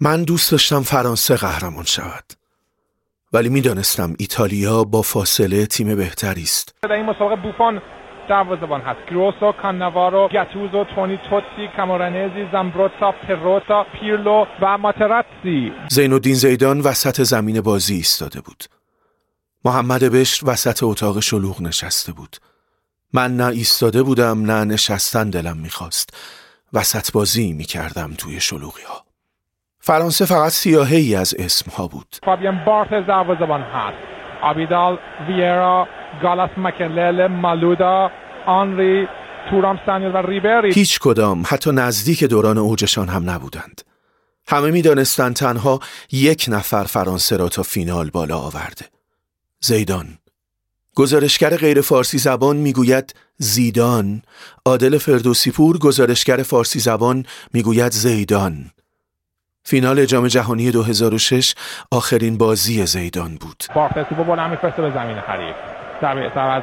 من دوست داشتم فرانسه قهرمان شود. ولی می‌دانستم ایتالیا با فاصله تیم بهتری است. در این مسابقه بوفون دروازه‌بان هست. گروسو کاناوارو گاتوزو تونی توتی کامورانزی زامبروتا پروتا پیرلو و ماتراتسی. زین الدین زیدان وسط زمین بازی ایستاده بود. محمد بشر وسط اتاق شلوغ نشسته بود. من نه ایستاده بودم نه نشستن دلم می‌خواست. وسط بازی می‌کردم توی شلوغی ها فرانسه فقط سیاهه ای از اسم ها بود. فابیان بارتز دروازه‌بان هست. آبیدال ویرا گالاس مکلل مالودا آنری تورام سانیل و ریبری. هیچ کدام حتی نزدیک دوران اوجشان هم نبودند. همه می‌دانستند تنها یک نفر فرانسه را تا فینال بالا آورده. زیدان. گزارشگر غیر فارسی زبان می‌گوید زیدان. عادل فردوسیپور گزارشگر فارسی زبان می‌گوید زیدان. فینال جام جهانی 2006 آخرین بازی زیدان بود. بارتز توپو بلند میفرسته به زمین حریف سر از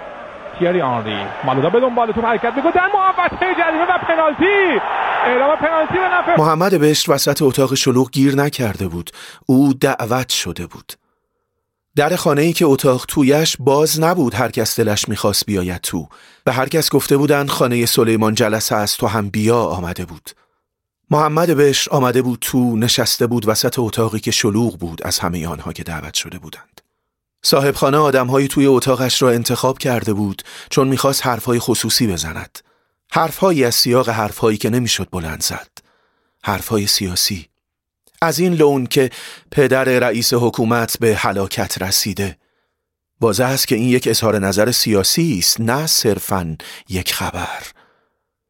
تیری آنری. مالودا به دنبال توپ حرکت می‌کنه. در محوطه جریمه و پنالتی. اعلام پنالتی به نفع محمد بشر وسط اتاق شلوغ گیر نکرده بود. او دعوت شده بود. در خانه ای که اتاق تویش باز نبود هر کس دلش می‌خواست بیاید تو. به هر کس گفته بودند خانه سلیمان جلسه است تو هم بیا آمده بود. محمد بشر آمده بود تو نشسته بود وسط اتاقی که شلوغ بود از همه آنها که دعوت شده بودند. صاحبخانه آدمهایی توی اتاقش را انتخاب کرده بود چون می‌خواست حرفهای خصوصی بزند. حرفهایی از سیاق حرفهایی که نمی‌شد بلند زد. حرفهای سیاسی. از این لون که پدر رئیس حکومت به هلاکت رسیده. واضح است که این یک اظهار نظر سیاسی است نه صرفا یک خبر.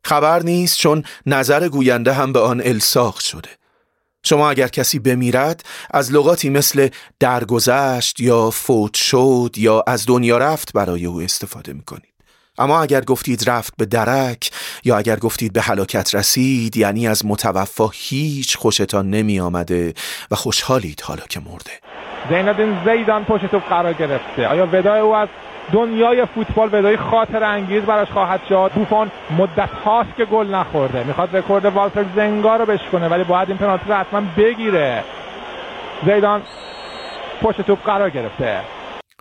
خبر نیست چون نظر گوینده هم به آن الساق شده. شما اگر کسی بمیرد از لغاتی مثل درگذشت یا فوت شد یا از دنیا رفت برای او استفاده می کنید. اما اگر گفتید رفت به درک یا اگر گفتید به هلاکت رسید یعنی از متوفا هیچ خوشتان نمی آمده و خوشحالید حالا که مرده. زینالدین زیدان پشت قرار گرفته. آیا ودای او از دنیای فوتبال ودای خاطر انگیز براش خواهد شد. بوفون مدت هاست که گل نخورده. می‌خواد رکورد والتر زنگا رو بشکنه ولی باید این پنالتی رو حتما بگیره. زیدان پشت توپ قرار گرفته.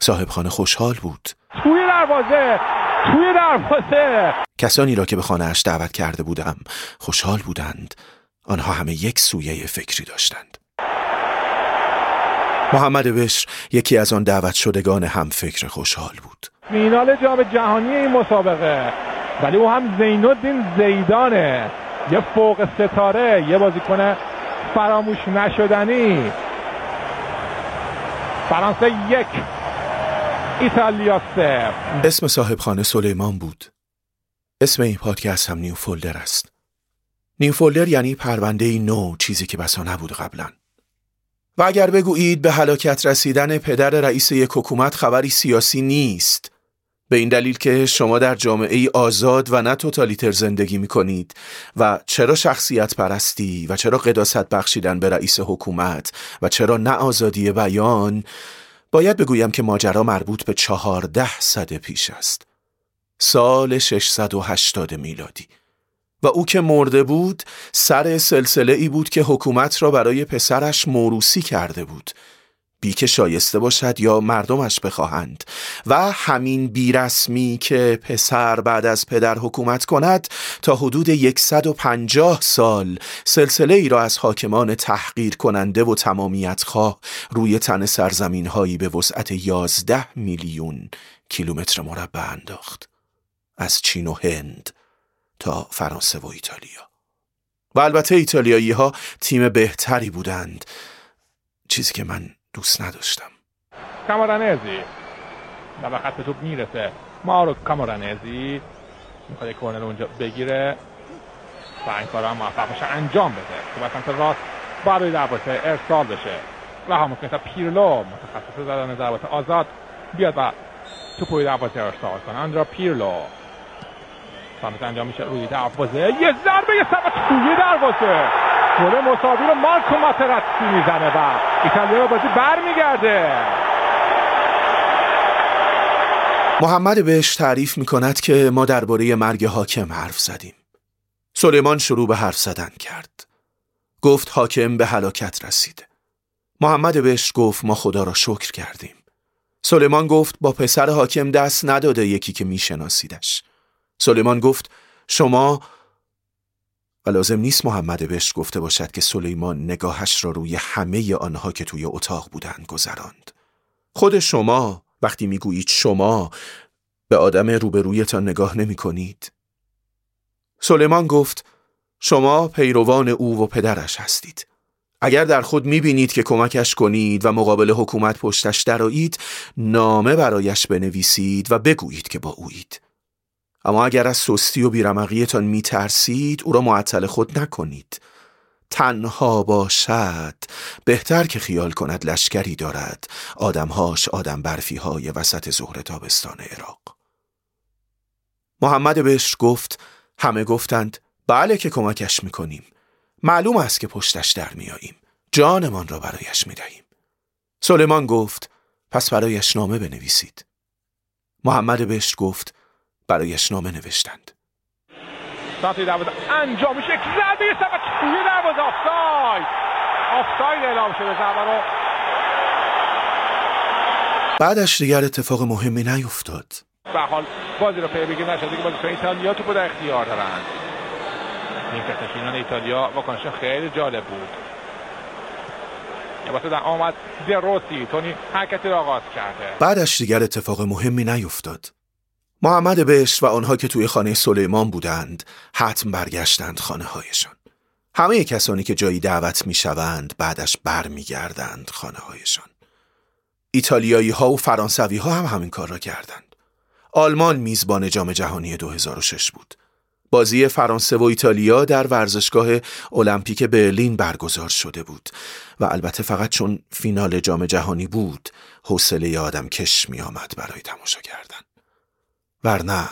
صاحب خانه خوشحال بود. توی دروازه توی دروازه. کسانی را که به خانهاش دعوت کرده بودم خوشحال بودند. آنها همه یک سویه فکری داشتند. محمد بشر یکی از آن دعوت شدگان هم فکر خوشحال بود. فینال جام جهانی این مسابقه. ولی او هم زینالدین زیدانه. یه فوق ستاره یه بازیکن فراموش نشدنی. فرانسه یک ایتالیا سه. اسم صاحب خانه سلیمان بود. اسم این پادکست هم نیو فولدر است. نیو فولدر یعنی پرونده نو چیزی که بسا نبود قبلا. و اگر بگویید به هلاکت رسیدن پدر رئیس یک حکومت خبری سیاسی نیست. به این دلیل که شما در جامعه ای آزاد و نه توتالیتر زندگی می کنید و چرا شخصیت پرستی و چرا قداست بخشیدن به رئیس حکومت و چرا نه آزادی بیان باید بگویم که ماجرا مربوط به چهارده صده پیش است. سال 680 میلادی. و او که مرده بود سر سلسله ای بود که حکومت را برای پسرش موروسی کرده بود. بی که شایسته باشد یا مردمش بخواهند. و همین بیرسمی که پسر بعد از پدر حکومت کند تا حدود 150 سال سلسله ای را از حاکمان تحقیر کننده و تمامیت خواه روی تن سرزمین هایی به وسعت 11 میلیون کیلومتر مربع انداخت. از چین و هند. تا فرانسه و ایتالیا. و البته ایتالیایی ها تیم بهتری بودند. چیزی که من دوست نداشتم. کامارانزی و به خط توپ می‌رسه. مارو کامارانزی می‌خواد کورنر اونجا بگیره. و این کار هم موفق بشه انجام بده. تو سمت راست. برای دروازه ارسال بشه. و هم ممکن پیرلو متخصص زدن دروازه آزاد بیاد و توپوی دروازه ارسال کنه. اندرا پیرلو. سمت انجام میشه روی دروازه یه ضربه یه سمت توی دروازه گل مساوی رو مارکو ماتراتسی می‌زنه و ایتالیا بازی برمیگرده محمد بهش تعریف می کند که ما درباره مرگ حاکم حرف زدیم. سلیمان شروع به حرف زدن کرد. گفت حاکم به هلاکت رسید. محمد بهش گفت ما خدا را شکر کردیم. سلیمان گفت با پسر حاکم دست نداده یکی که میشناسیدش. سلیمان گفت شما و لازم نیست محمد بهش گفته باشد که سلیمان نگاهش را روی همه آنها که توی اتاق بودند گذراند. خود شما وقتی می‌گویید شما به آدم روبرویتان نگاه نمی کنید؟ سلیمان گفت شما پیروان او و پدرش هستید. اگر در خود می‌بینید که کمکش کنید و مقابل حکومت پشتش درایید نامه برایش بنویسید و بگویید که با اویید. اما اگر از سستی و بیرمقیتان میترسید او را معطل خود نکنید. تنها باشد. بهتر که خیال کند لشکری دارد. آدمهاش آدم برفی های وسط ظهر تابستان عراق. محمد بهش گفت همه گفتند بله که کمکش می‌کنیم. معلوم است که پشتش در میاییم جانمان را برایش می‌دهیم. سلیمان گفت پس برایش نامه بنویسید. محمد بهش گفت برایش نامه نوشتند. سانتی دروازه انجام میشه. یک ضربه سبت توی دروازه. آفساید. آفساید اعلام شده. رو. بعدش دیگر اتفاق مهمی نیفتاد. به حال بازی رو پی بگیر. نشده که بازی ایتالیا تو در اختیار دارن. نشینان ایتالیا واکنش خیلی جالب بود. واسه در آمد. دروسی تونی حرکتی را آغاز کرده. بعدش دیگر اتفاق مهمی نیفتاد. محمد بهش و آنها که توی خانه سلیمان بودند حتم برگشتند خانه هایشان همه کسانی که جایی دعوت می شوند بعدش بر می گردند خانه هایشان ایتالیایی ها و فرانسوی ها هم همین کار را کردند. آلمان میزبان جام جهانی 2006 بود. بازی فرانسه و ایتالیا در ورزشگاه المپیک برلین برگزار شده بود و البته فقط چون فینال جام جهانی بود حوصله آدم کش می آمد برای تماشا کردن. ورنه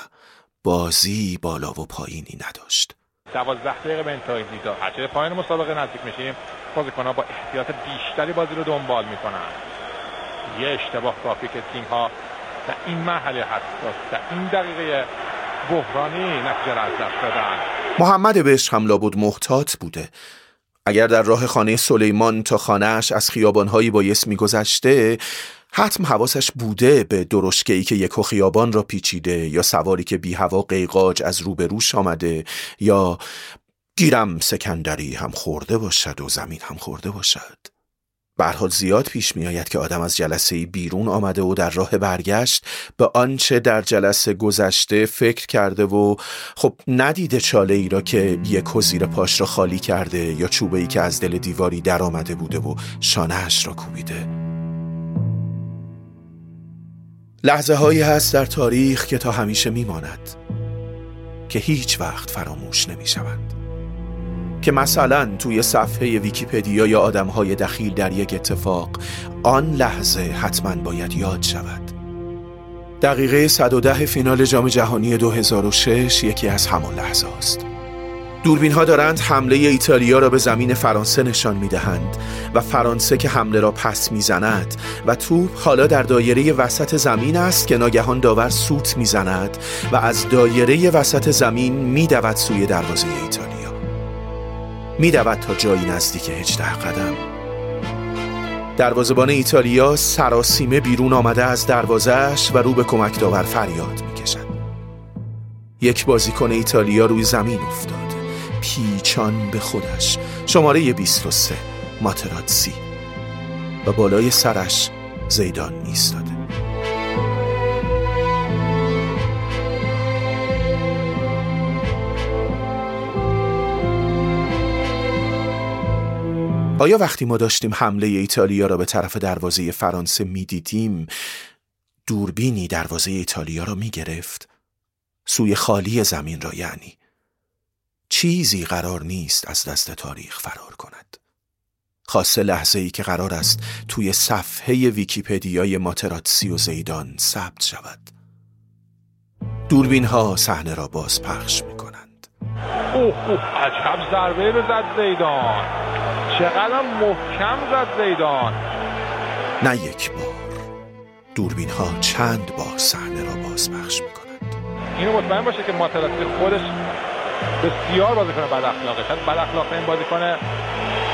بازی بالا و پایینی نداشت. دوازده دقیقه به انتهای دیدا هرچه پایین مسابقه نزدیک میشیم بازیکنها با احتیاط بیشتری بازی رو دنبال می‌کنن. یه اشتباه کافی که تیم ها در این مرحله حساس در این دقیقه بحرانی نتیجه را از دست دادن. محمد بهش هم لابد محتاط بوده. اگر در راه خانه سلیمان تا خانهش از خیابانهایی بایست میگذشته حتم حواسش بوده به درشکهی که یک خیابان را پیچیده یا سواری که بی هوا قیقاج از روبروش آمده یا گیرم سکندری هم خورده باشد و زمین هم خورده باشد. برحال زیاد پیش می آید که آدم از جلسه بیرون آمده و در راه برگشت به آنچه در جلسه گذشته فکر کرده و خب ندیده چاله ای را که یک زیر پاش را خالی کرده یا چوبه ای که از دل دیواری در آمده بوده و شانهش را کوبیده. لحظه هایی هست در تاریخ که تا همیشه میماند که هیچ وقت فراموش نمی شوند که مثلا توی صفحه ویکیپدیا یا آدم های دخیل در یک اتفاق آن لحظه حتما باید یاد شود. دقیقه 110 فینال جام جهانی 2006 یکی از همان لحظه است. دوربین ها دارند حمله ایتالیا را به زمین فرانسه نشان می دهند و فرانسه که حمله را پس می زند و توپ حالا در دایره وسط زمین است که ناگهان داور سوت می زند و از دایره وسط زمین می دود سوی دروازه ایتالیا. می دود تا جایی نزدیک 18 قدم. دروازبان ایتالیا سراسیمه بیرون آمده از دروازش و رو به کمک داور فریاد می کشد. یک بازیکن ایتالیا روی زمین افتاد. پیچان به خودش. شماره 23 ماتراتسی. و بالای سرش زیدان ایستاده. آیا وقتی ما داشتیم حمله ایتالیا را به طرف دروازه فرانسه می‌دیدیم دوربینی دروازه ایتالیا را می‌گرفت؟ سوی خالی زمین را یعنی. چیزی قرار نیست از دست تاریخ فرار کند. خاصه لحظه ای که قرار است توی صفحه ویکیپدیای ماتراتسی و زیدان ثبت شود. دوربین ها صحنه را باز پخش می کنند اوه اوه عجب ضربه رو زد زیدان. چقدر محکم زد زیدان. نه یک بار. دوربین ها چند بار صحنه را باز پخش می کنند اینو مطمئن باشه که ماتراتسی خودش بسیار بازیکن بد اخلاقه شاید بد اخلاق این بازیکن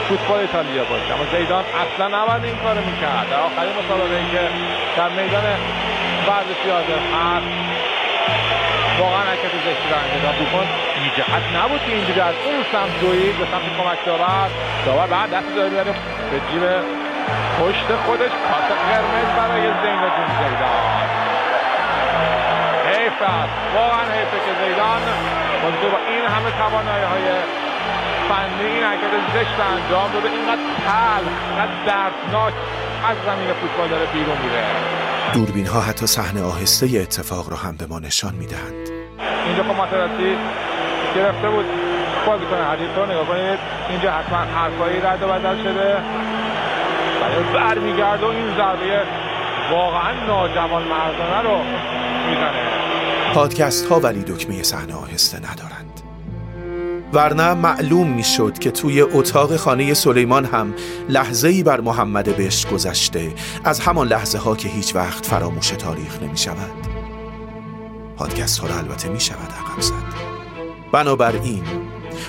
فوتبال ایتالیا باشه. اما زیدان اصلا نباید این کار می‌کرد. در آخرین مسابقه که در میدان ورزشی حاضر هست. واقعا حرکت زشتی انجام داد بوفون جهت نبود که اینجوری از اون سمت دوید به سمت کمک دارد. داور بعد دست داره می‌بره به جیب پشت خودش. کارت قرمز برای زین الدین زیدان. است واقعا حیفه که زیدان با این همه توانایی های فنی این حرکت زشت انجام داده. اینقدر تلخ اینقدر دردناک از زمین فوتبال داره بیرون میره. دوربین ها حتی صحنه آهسته اتفاق را هم به ما نشان می‌دهند. اینجا خب ماتراسی گرفته بود. بازی کنه حدیث رو نگاه کنید. اینجا حتما حرفایی رد و بدل شده. برمیگرده و این ضربه واقعا ناجوان مردانه رو می‌زنه. پادکست ها ولی دکمه صحنه آهسته ندارند. ورنه معلوم می‌شد که توی اتاق خانه سلیمان هم لحظه ای بر محمد بهشت گذشته از همان لحظه ها که هیچ وقت فراموش تاریخ نمی شود پادکست ها را البته می شود عقب زد. بنابراین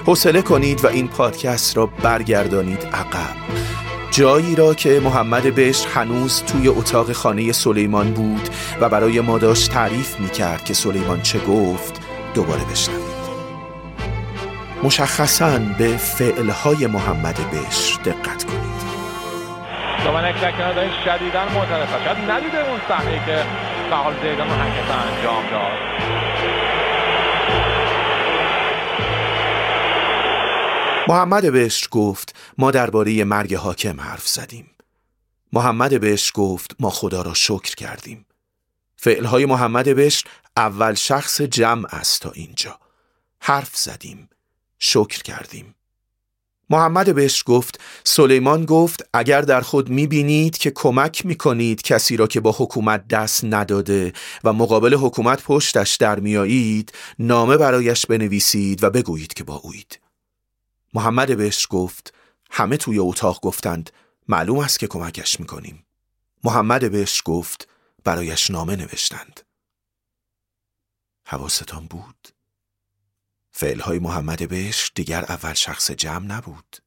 حوصله کنید و این پادکست را برگردانید عقب. جایی را که محمد بهشت هنوز توی اتاق خانه سلیمان بود و برای ما داشت تعریف می کرد که سلیمان چه گفت دوباره بشنوید. مشخصا به فعلهای محمد بهش دقت کنید. دومنک در دارین شدیدن معترض شاید ندیده اون صحنه که فعال زیدان حرکت انجام داد. محمد بهش گفت ما درباره مرگ حاکم حرف زدیم. محمد بهش گفت ما خدا را شکر کردیم. فعلهای محمد بهش اول شخص جمع است تا اینجا. حرف زدیم شکر کردیم. محمد بهش گفت سلیمان گفت اگر در خود می‌بینید که کمک می‌کنید کسی را که با حکومت دست نداده و مقابل حکومت پشتش در میایید نامه برایش بنویسید و بگویید که با اوید. محمد بهش گفت همه توی اتاق گفتند معلوم است که کمکش می‌کنیم محمد بهش گفت برایش نامه نوشتند حواستان بود فعلهای محمد بهش دیگر اول شخص جمع نبود.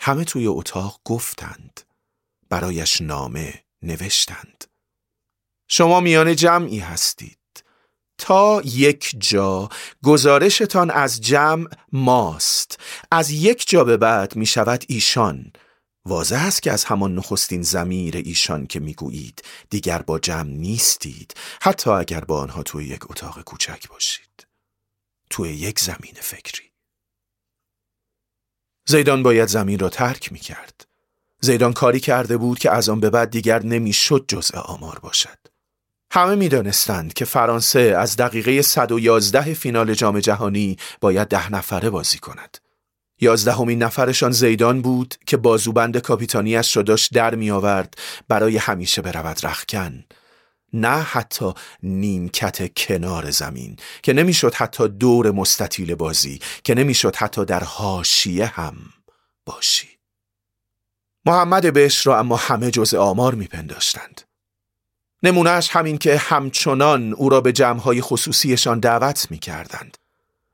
همه توی اتاق گفتند. برایش نامه نوشتند. شما میان جمعی هستید. تا یک جا. گزارشتان از جمع ماست. از یک جا به بعد می شود ایشان. واضح است که از همان نخستین زمیر ایشان که می‌گویید دیگر با جمع نیستید. حتی اگر با آنها توی یک اتاق کوچک باشید. توی یک زمین فکری. زیدان باید زمین را ترک می کرد. زیدان کاری کرده بود که از آن به بعد دیگر نمی‌شد جزء آمار باشد. همه می‌دانستند که فرانسه از دقیقه 111 فینال جام جهانی باید ده نفره بازی کند. یازدهمین نفرشان زیدان بود که بازوبند کاپیتانیش را داشت در می آورد برای همیشه برود رخکن. نه حتی نیمکت کنار زمین که نمی‌شد حتی دور مستطیل بازی که نمی‌شد حتی در حاشیه هم باشی. محمد بش را اما همه جز آمار میپنداشتند. نمونهش همین که همچنان او را به جمعهای خصوصیشان دعوت می‌کردند.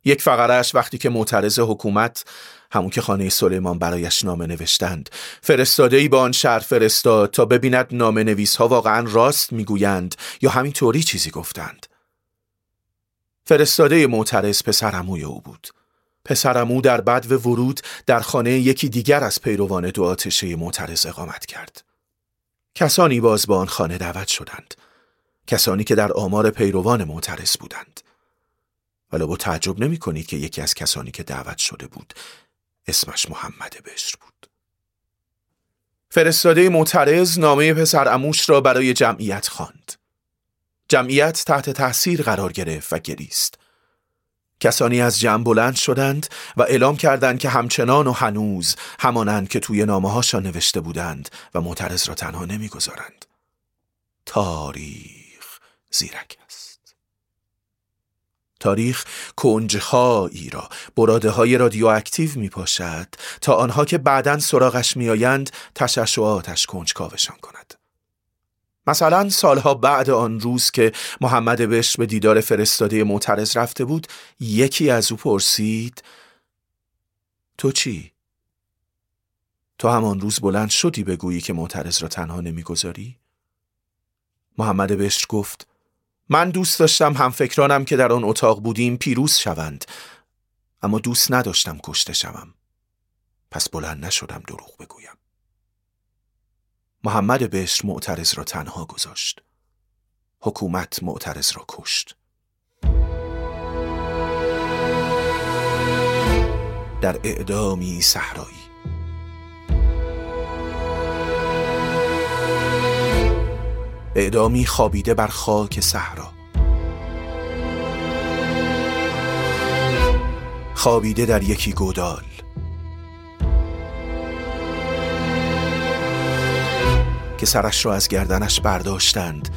یک فقرش وقتی که معترض حکومت همون که خانه سلیمان برایش نامه نوشتند فرستاده ای با آن شهر فرستاد تا ببیند نامه نویس ها واقعا راست می‌گویند یا همین طوری چیزی گفتند. فرستاده معترض پسرموی او بود. پسرمو در بد و ورود در خانه یکی دیگر از پیروان دو آتشه معترض اقامت کرد. کسانی باز با آن خانه دعوت شدند کسانی که در آمار پیروان معترض بودند ولی با تعجب نمی کنید که یکی از کسانی که دعوت شده بود اسمش محمد بشر بود فرستاده معترض نامه پسر اموش را برای جمعیت خواند. جمعیت تحت تاثیر قرار گرفت و گریست. کسانی از جمع بلند شدند و اعلام کردند که همچنان و هنوز همانند که توی نامه هاشان نوشته بودند و معترض را تنها نمی‌گذارند. تاریخ زیرک تاریخ کنجهایی را براده های رادیواکتیو می پاشد تا آنها که بعدا سراغش میآیند تشعشعاتش کنجکاوشان کند. مثلا سالها بعد آن روز که محمد بش به دیدار فرستاده معترض رفته بود یکی از او پرسید تو چی؟ تو همان روز بلند شدی بگویی که معترض را تنها نمی‌گذاری؟ محمد بشر گفت من دوست داشتم هم فکرانم که در آن اتاق بودیم پیروز شوند اما دوست نداشتم کشته شوم پس بلند نشدم دروغ بگویم محمد بشر معترض را تنها گذاشت. حکومت معترض را کشت. در اعدامی صحرایی. اعدامی خوابیده بر خاک صحرا. خوابیده در یکی گودال. که سرش را از گردنش برداشتند.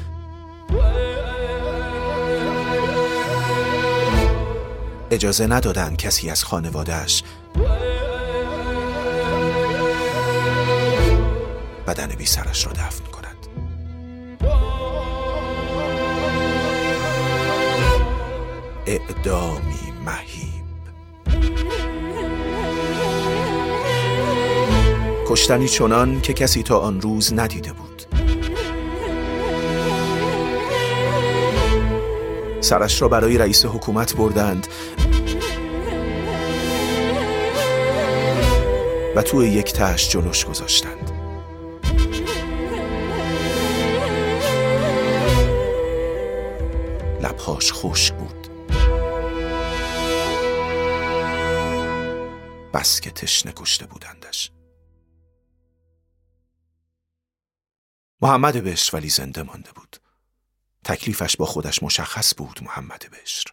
اجازه ندادند کسی از خانوادهش بدن بی سرش را دفن کند. اعدامی کشتنی چنان که کسی تا آن روز ندیده بود. سرش را برای رئیس حکومت بردند و توی یک تش جلوش گذاشتند. لبهاش خشک بود. بس که تشنه کشته بودندش. محمد بشر ولی زنده مانده بود. تکلیفش با خودش مشخص بود محمد بشر.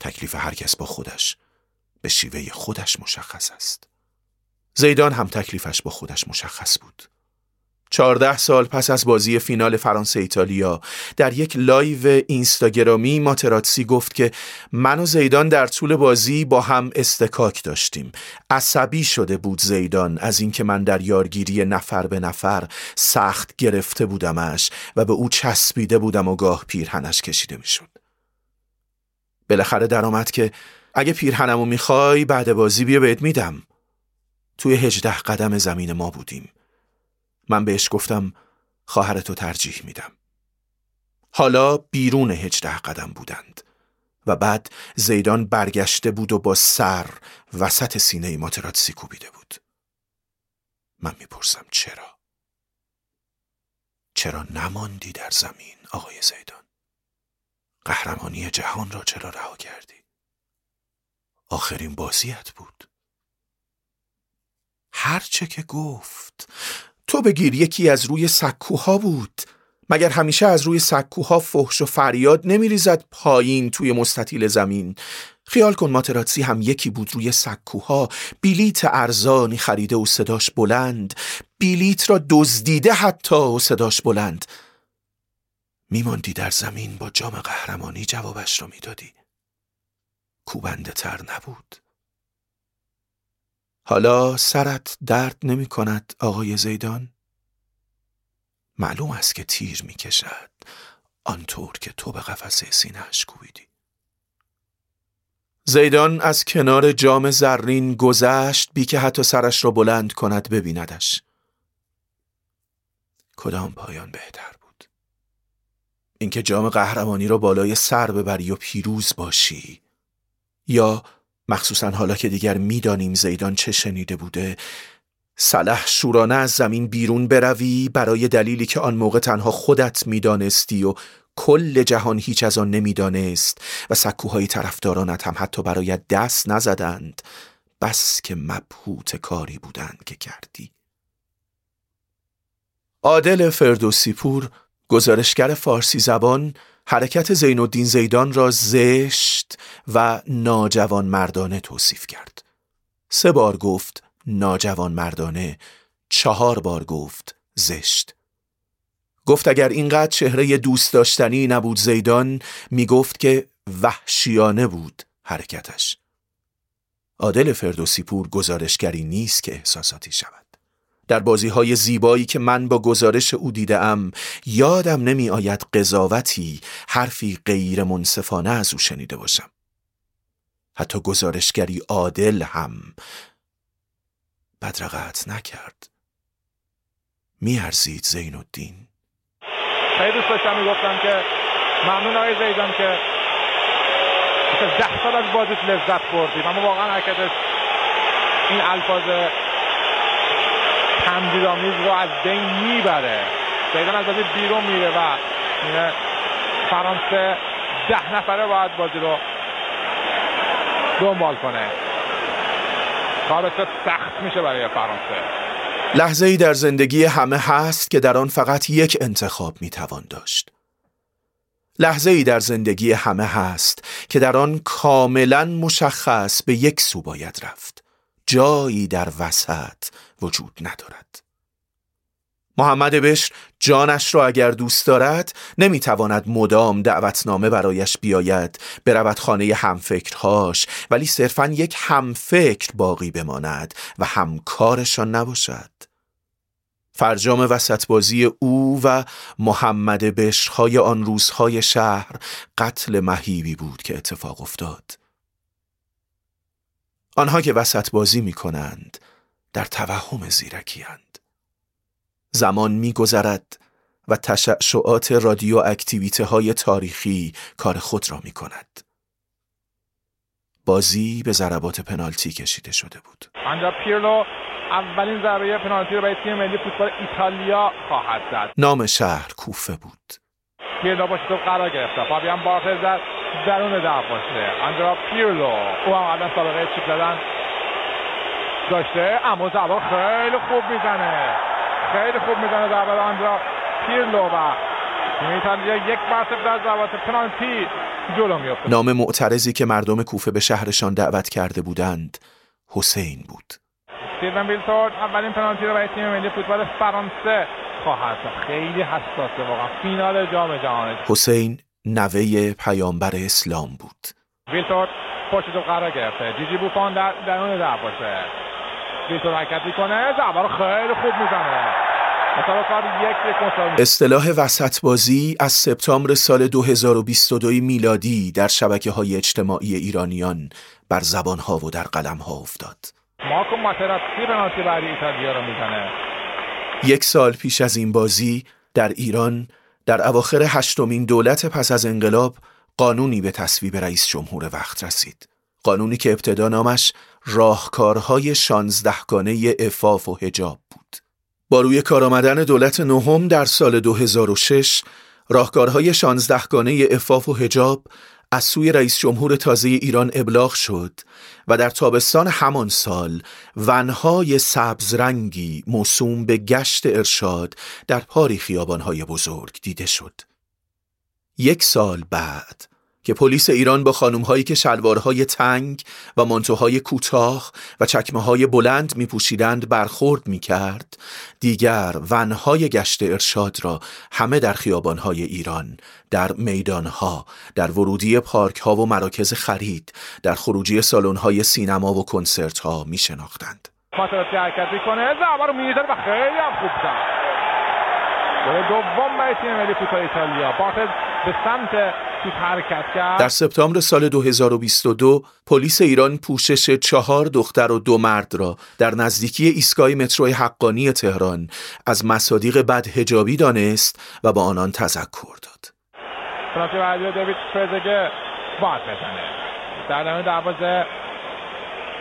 تکلیف هر کس با خودش به شیوه خودش مشخص است. زیدان هم تکلیفش با خودش مشخص بود. چهارده سال پس از بازی فینال فرانسه ایتالیا. در یک live اینستاگرامی ماتراتسی گفت که من و زیدان در طول بازی با هم اصطکاک داشتیم. عصبی شده بود زیدان از اینکه من در یارگیری نفر به نفر سخت گرفته بودمش و به او چسبیده بودم و گاه پیرهنش کشیده می‌شد. بالاخره درآمد که اگه پیرهنمو می‌خوای بعد بازی بیا بهت میدم. توی هجده قدم زمین ما بودیم. من بهش گفتم خواهرتو ترجیح میدم حالا بیرون هجده قدم بودند و بعد زیدان برگشته بود و با سر وسط سینه ماتراتسی کوبیده بود من می‌پرسم چرا؟ چرا نماندی در زمین آقای زیدان؟ قهرمانی جهان را چرا رها کردی؟ آخرین بازیت بود هرچه که گفت تو بگیر یکی از روی سکوها بود مگر همیشه از روی سکوها فحش و فریاد نمیریزد پایین توی مستطیل زمین؟ خیال کن ماتراتسی هم یکی بود روی سکوها بیلیت ارزانی خریده و صداش بلند بیلیت را دزدیده حتی و صداش بلند. میماندی در زمین با جام قهرمانی جوابش را می‌دادی. کوبنده تر نبود. حالا سرت درد نمی کند آقای زیدان؟ معلوم است که تیر می کشد. آنطور که تو به قفسه سینهش کوبیدی. زیدان از کنار جام زرین گذشت بی که حتی سرش را بلند کند ببیندش. کدام پایان بهتر بود؟ اینکه جام قهرمانی را بالای سر ببری و پیروز باشی یا مخصوصا حالا که دیگر می‌دانیم زیدان چه شنیده بوده. سلح شورانه از زمین بیرون بروی برای دلیلی که آن موقع تنها خودت می‌دانستی و کل جهان هیچ از آن نمی‌دانست و سکوهای طرفدارانت هم حتی برای دست نزدند. بس که مبهوت کاری بودند که کردی. عادل فردوسی پور گزارشگر فارسی زبان حرکت زین الدین زیدان را زشت و ناجوان مردانه توصیف کرد. سه بار گفت ناجوان مردانه، چهار بار گفت زشت. گفت اگر اینقدر چهره دوست داشتنی نبود زیدان می گفت که وحشیانه بود حرکتش. عادل فردوسی پور گزارشگری نیست که احساساتی شود. در بازی های زیبایی که من با گزارش او دیدم یادم نمی آید قضاوتی حرفی غیر منصفانه از او شنیده باشم. حتی گزارشگری عادل هم بدرقت نکرد. میارزید زین الدین خیلی دوست داشتم می‌گفتم که ممنون آقای زیدان که ده سال از بازیت لذت بردیم اما واقعا حرکتش این الفاظ تمدیدآمیز رو از بین می‌بره. زیدان از بازی بیرون میره و فرانسه ده نفره باید بازی رو دنبال کنه. کار سخت میشه برای فرانسه. لحظه ای در زندگی همه هست که در آن فقط یک انتخاب می‌توان داشت. لحظه ای در زندگی همه هست که در آن کاملا مشخص به یک سو باید رفت. جایی در وسط وجود ندارد. محمد بشر جانش را اگر دوست دارد نمی‌تواند مدام دعوتنامه برایش بیاید برود خانه همفکرهاش ولی صرفا یک همفکر باقی بماند و همکارشان نباشد. فرجام وسطبازی او و محمد بشرهای آن روزهای شهر قتل مهیبی بود که اتفاق افتاد. آنها که وسط بازی می کنند در توهم زیرکی زمان میگذرد و تشعشعات رادیو اکتیویته های تاریخی کار خود را می کند. بازی به ضربات پنالتی کشیده شده بود. آنجا پیرلو اولین ضربه پنالتی رو برای تیم ملی فوتبال ایتالیا خواهد زد. نام شهر کوفه بود. پیرلو با قرار گرفته. فابیان بارتز در درون دروازه. آندرا پیرلو. او هم الان سابقه چیپ زدن. داشته. اما زبان خیلی خوب می‌زنه. خیلی خوب می‌زنه در آندرا پیرلو و ایتالیا یک بر در ضربات پنالتی جلو میفته نام معترضی که مردم کوفه به شهرشان دعوت کرده بودند حسین بود. استیون ویلتورد اولین پنالتی رو برای تیم ملی فوتبال فرانسه خواهد خیلی حساسه واقعا. فینال جام جهانی. حسین نوه پیامبر اسلام بود. ویلتورد پشت تو قرار گرفته. جیجی بوفان در درون دروازه ویلتورد حرکت می‌کنه. ضربه رو خیلی خوب می‌زنه. اصطلاح وسط بازی از سپتامبر سال 2022 میلادی در شبکه های اجتماعی ایرانیان بر زبان ها و در قلم ها افتاد. مارکو ماتراتسی پنالتی بعد ایتالیا رو می‌زنه. یک سال پیش از این بازی در ایران در اواخر هشتمین دولت پس از انقلاب قانونی به تصویب رئیس جمهور وقت رسید. قانونی که ابتدا نامش راهکارهای شانزدهگانه افاف و هجاب بود. با روی کار آمدن دولت نهم در سال 2006 راهکارهای شانزدهگانه افاف و هجاب از سوی رئیس جمهور تازه ایران ابلاغ شد و در تابستان همان سال ونهای سبزرنگی موسوم به گشت ارشاد در پاری خیابانهای بزرگ دیده شد. یک سال بعد که پلیس ایران با خانمهایی که شلوارهای تنگ و مانتوهای کوتاه و چکمه های بلند می پوشیدند برخورد می کرد دیگر ونهای گشت ارشاد را همه در خیابانهای ایران در میدانها در ورودی پارک ها و مراکز خرید در خروجی سالن‌های سینما و کنسرت ها می شناختند حرکت و خیلی خوب دوم تیم ملی فوتبال ایتالیا. به سمت حرکت کرد در سپتامبر سال 2022 پلیس ایران پوشش چهار دختر و دو مرد را در نزدیکی ایستگاه مترو حقانی تهران از مصادیق بدهجابی دانست و با آنان تذکر داد. بعدی دیوید فرزگه باید بزنه در دروازه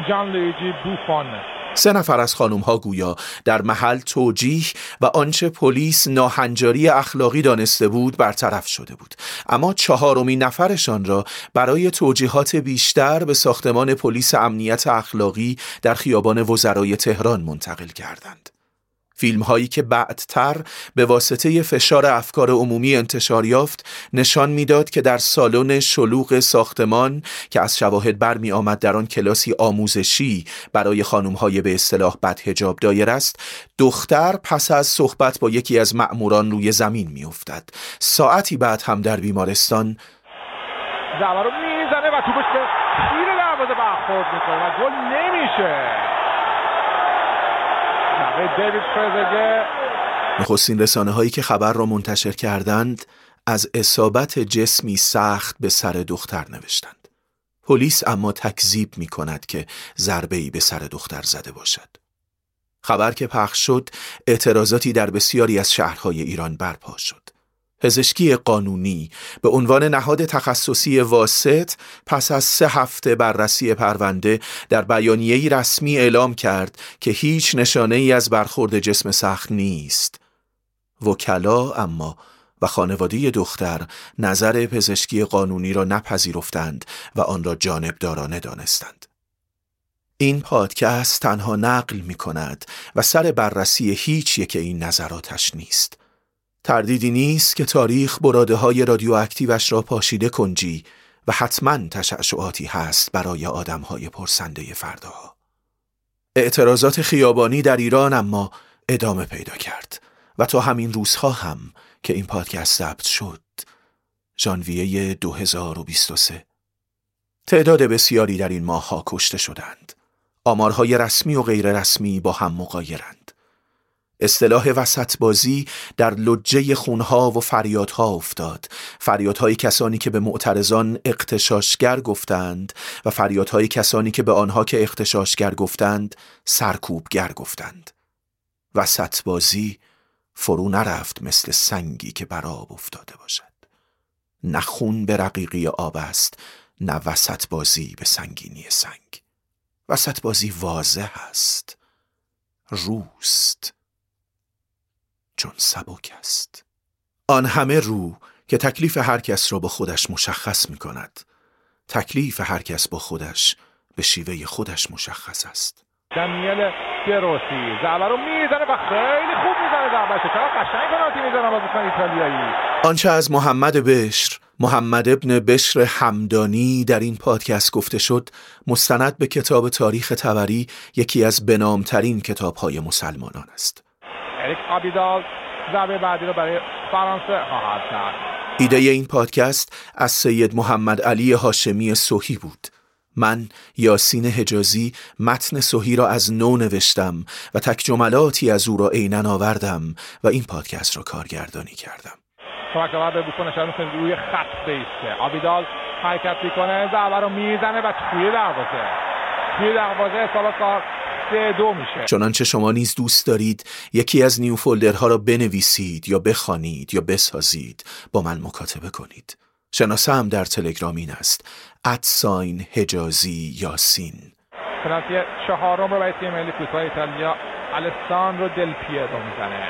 جان لویجی بوفون سه نفر از خانم ها گویا در محل توجیه و آنچه پلیس ناهنجاری اخلاقی دانسته بود برطرف شده بود. اما چهارمین نفرشان را برای توجیهات بیشتر به ساختمان پلیس امنیت اخلاقی در خیابان وزرای تهران منتقل کردند. فیلم هایی که بعدتر به واسطه فشار افکار عمومی انتشار یافت نشان می‌داد که در سالن شلوغ ساختمان که از شواهد برمی آمد در آن کلاسی آموزشی برای خانم های به اصطلاح بدهجاب دایر است دختر پس از صحبت با یکی از مأموران روی زمین میافتد. ساعتی بعد هم در بیمارستان رو می‌زنه و توپش به دروازه برخورد می‌کنه و گل نمیشه. نخستین رسانه هایی که خبر را منتشر کردند از اصابت جسمی سخت به سر دختر نوشتند. پلیس اما تکذیب می کند که ضربه ای به سر دختر زده باشد. خبر که پخش شد اعتراضاتی در بسیاری از شهرهای ایران برپا شد. پزشکی قانونی به عنوان نهاد تخصصی واسط پس از سه هفته بررسی پرونده در بیانیه‌ای رسمی اعلام کرد که هیچ نشانه ای از برخورد جسم سخت نیست. وکلا اما و خانواده دختر نظر پزشکی قانونی را نپذیرفتند و آن را جانبدارانه دانستند. این پادکست تنها نقل می کند و سر بررسی هیچ یک این نظراتش نیست. تردیدی نیست که تاریخ براده های رادیواکتیوش را پاشیده کنجی و حتما تشعشعاتی هست برای آدم های پرسنده فرداها. اعتراضات خیابانی در ایران اما ادامه پیدا کرد و تا همین روزها هم که این پادکست ضبط شد. ژانویه 2023 تعداد بسیاری در این ماه ها کشته شدند. آمارهای رسمی و غیر رسمی با هم مقایرند. اصطلاح وسط بازی در لجه خونها و فریادها افتاد. فریادهای کسانی که به معترضان اقتشاشگر گفتند و فریادهای کسانی که به آنها که اقتشاشگر گفتند سرکوبگر گفتند. وسط بازی فرو نرفت مثل سنگی که بر آب افتاده باشد. نه خون به رقیقی آب است نه وسط بازی به سنگینی سنگ. وسط بازی واضح است. روست. چون سبک است. آن همه رو که تکلیف هر کس را با خودش مشخص می کند تکلیف هر کس با خودش به شیوه خودش مشخص است. دانیل گروسی ضربه رو می‌زنه و خیلی خوب می‌زنه ضربه چقدر قشنگ پنالتی می‌زنه بازیکن ایتالیایی؟ آنچه از محمد بشر محمد ابن بشر حمدانی در این پادکست گفته شد مستند به کتاب تاریخ تبری یکی از بنامترین کتابهای مسلمانان است. اریک آبیدال ضربه بعدی رو برای فرانسه خواهد کرد. ایده این پادکست از سید محمد علی هاشمی صحی بود. من یاسین حجازی متن صحی را از نو نوشتم و تک جملاتی از او را عینا آوردم و این پادکست را کارگردانی کردم. کمک به بوفون اشاره روی خط بیسته. آبیدال حرکت می‌کنه ضربه رو می‌زنه و توی دروازه. توی دروازه سالا کار سه دو میشه. چنانچه شما نیز دوست دارید یکی از نیو فولدرها را بنویسید یا بخوانید یا بسازید با من مکاتبه کنید. شناسه هم در تلگرام این است. ادساین هجازی یاسین. پنالتی چهارم رو برای تیم ملی فوتبال ایتالیا. الساندرو دل پیرو می‌زنه.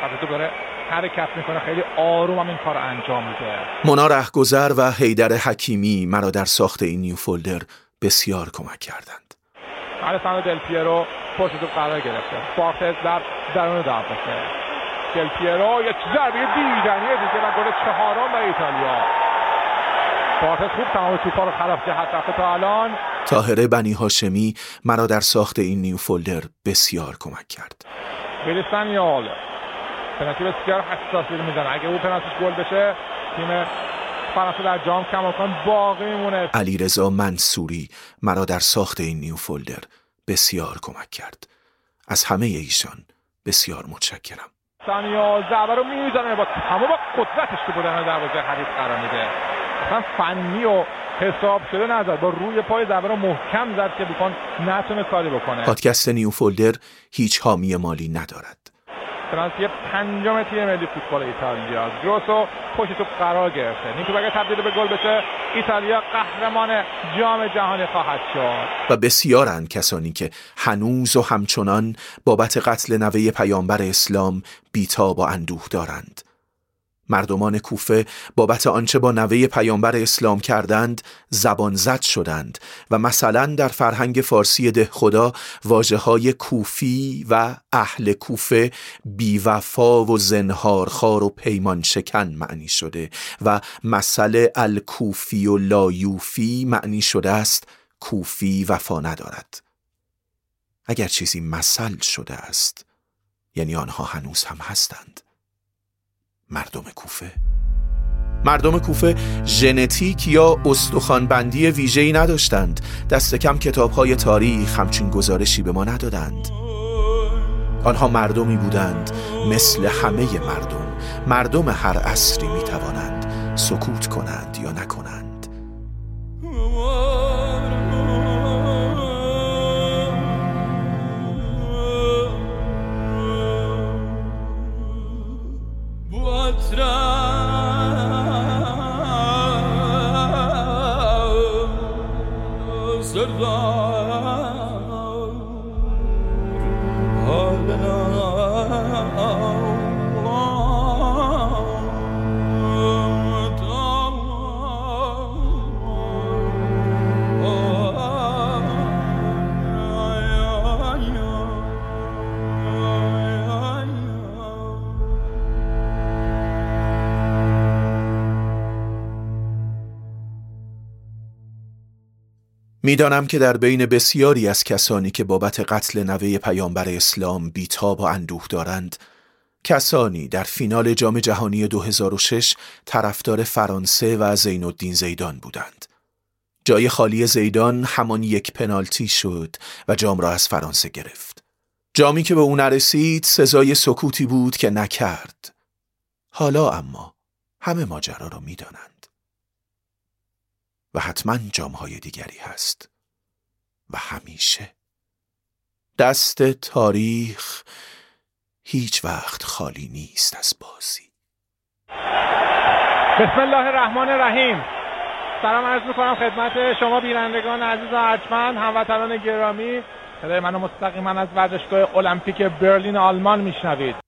خط تو داره حرکت می‌کنه. خیلی آروم هم این کار انجام میده. مونا رهگذر و حیدر حکیمی مرا در ساخت این نیو فولدر بسیار کمک کردند. الساندرو دل پیرو پشت تو قرار گرفته. بارتز در درون دروازه دل پیرو یک ضربه دیدنی دیگه و گل چهارم برای ایتالیا. بارتز خوب تمام توپا رو خلاف جهت رفته تا الان. تاهره بنی هاشمی مرا در ساخت این نیو فولدر بسیار کمک کرد. ویلیسانیال پنالتی بسیار حساسی رو می‌زنه. اگه او پنالتیش گل بشه تیم فرانسه در جام کماکان باقی میمونه علیرضا منصوری مرا در ساخت این نیو فولدر بسیار کمک کرد. از همه ایشان بسیار متشکرم. سانیو ضربه رو می‌زنه با تمام قدرتش که بودن دروازه حریف قرار میده. اصلا فنی و حساب شده نزد با روی پای ضربه رو محکم زد که بکن نتونه کاری بکنه. پادکست نیو فولدر هیچ حامی مالی ندارد. پنالتی پنجم تیم ملی فوتبال ایتالیا. گروسو پشت توپ قرار گرفته. توپ اگه تبدیل به گل بشه. ایتالیا قهرمان جام جهانی خواهد شد. و بسیارند کسانی که هنوز و همچنان بابت قتل نوه پیامبر اسلام بیتاب و اندوه دارند. مردمان کوفه بابت آنچه با نوه پیامبر اسلام کردند زبان زد شدند و مثلا در فرهنگ فارسی ده خدا واجه های کوفی و اهل کوفه بیوفا و زنهارخار و پیمان شکن معنی شده و مثل الکوفی و لایوفی معنی شده است کوفی وفا ندارد. اگر چیزی مثل شده است یعنی آنها هنوز هم هستند. مردم کوفه. مردم کوفه ژنتیک یا استخوانبندی ویژه‌ای نداشتند. دست کم کتاب‌های تاریخ همچین گزارشی به ما ندادند. آنها مردمی بودند مثل همه مردم. مردم هر عصری می توانند سکوت کنند یا نکنند. می‌دانم که در بین بسیاری از کسانی که بابت قتل نوه پیامبر اسلام بیتاب و اندوه دارند کسانی در فینال جام جهانی 2006 طرفدار فرانسه و زین الدین زیدان بودند. جای خالی زیدان همان یک پنالتی شد و جام را از فرانسه گرفت. جامی که به او نرسید سزای سکوتی بود که نکرد. حالا اما همه ماجرا را می‌دانند. و حتما جامهای دیگری هست. و همیشه. دست تاریخ هیچ وقت خالی نیست از بازی. بسم الله الرحمن الرحیم. سلام عرض می‌کنم خدمت شما بینندگان عزیز و ارجمند هموطنان گرامی. صدای منو مستقیما از ورزشگاه المپیک برلین آلمان میشنوید.